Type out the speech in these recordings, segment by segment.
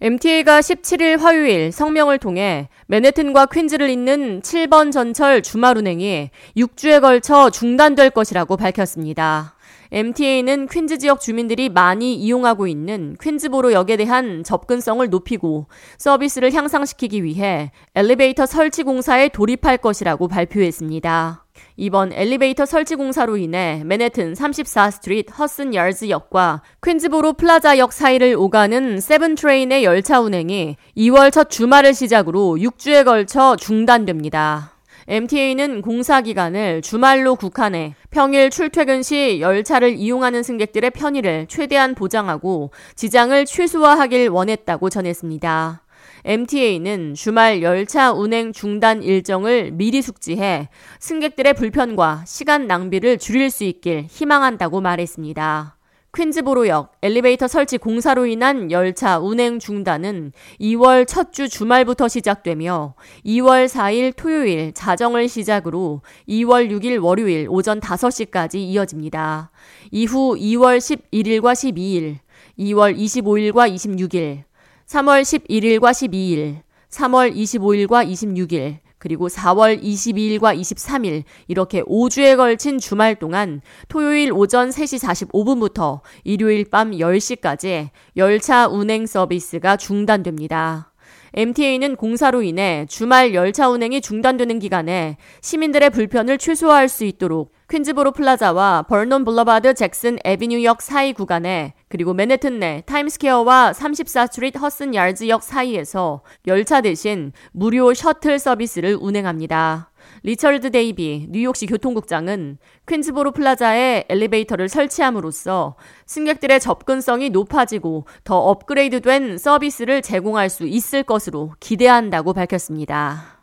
MTA가 17일 화요일 성명을 통해 맨해튼과 퀸즈를 잇는 7번 전철 주말 운행이 6주에 걸쳐 중단될 것이라고 밝혔습니다. MTA는 퀸즈 지역 주민들이 많이 이용하고 있는 퀸즈보로 역에 대한 접근성을 높이고 서비스를 향상시키기 위해 엘리베이터 설치 공사에 돌입할 것이라고 발표했습니다. 이번 엘리베이터 설치 공사로 인해 맨해튼 34 Street Hudson Yards 역과 퀸즈보로 플라자 역 사이를 오가는 seven train의 열차 운행이 2월 첫 주말을 시작으로 6주에 걸쳐 중단됩니다. MTA는 공사 기간을 주말로 국한해 평일 출퇴근 시 열차를 이용하는 승객들의 편의를 최대한 보장하고 지장을 최소화하길 원했다고 전했습니다. MTA는 주말 열차 운행 중단 일정을 미리 숙지해 승객들의 불편과 시간 낭비를 줄일 수 있길 희망한다고 말했습니다. 퀸즈보로역 엘리베이터 설치 공사로 인한 열차 운행 중단은 2월 첫 주 주말부터 시작되며 2월 4일 토요일 자정을 시작으로 2월 6일 월요일 오전 5시까지 이어집니다. 이후 2월 11일과 12일, 2월 25일과 26일, 3월 11일과 12일, 3월 25일과 26일, 그리고 4월 22일과 23일 이렇게 5주에 걸친 주말 동안 토요일 오전 3시 45분부터 일요일 밤 10시까지 열차 운행 서비스가 중단됩니다. MTA는 공사로 인해 주말 열차 운행이 중단되는 기간에 시민들의 불편을 최소화할 수 있도록 퀸즈보로 플라자와 Vernon Boulevard Jackson Avenue역 사이 구간에 그리고 맨해튼 내 타임스퀘어와 34 Street Hudson Yards역 사이에서 열차 대신 무료 셔틀 서비스를 운행합니다. 리처드 데이비 뉴욕시 교통국장은 퀸즈보로 플라자에 엘리베이터를 설치함으로써 승객들의 접근성이 높아지고 더 업그레이드된 서비스를 제공할 수 있을 것으로 기대한다고 밝혔습니다.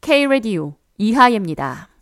K-Radio 이하예입니다.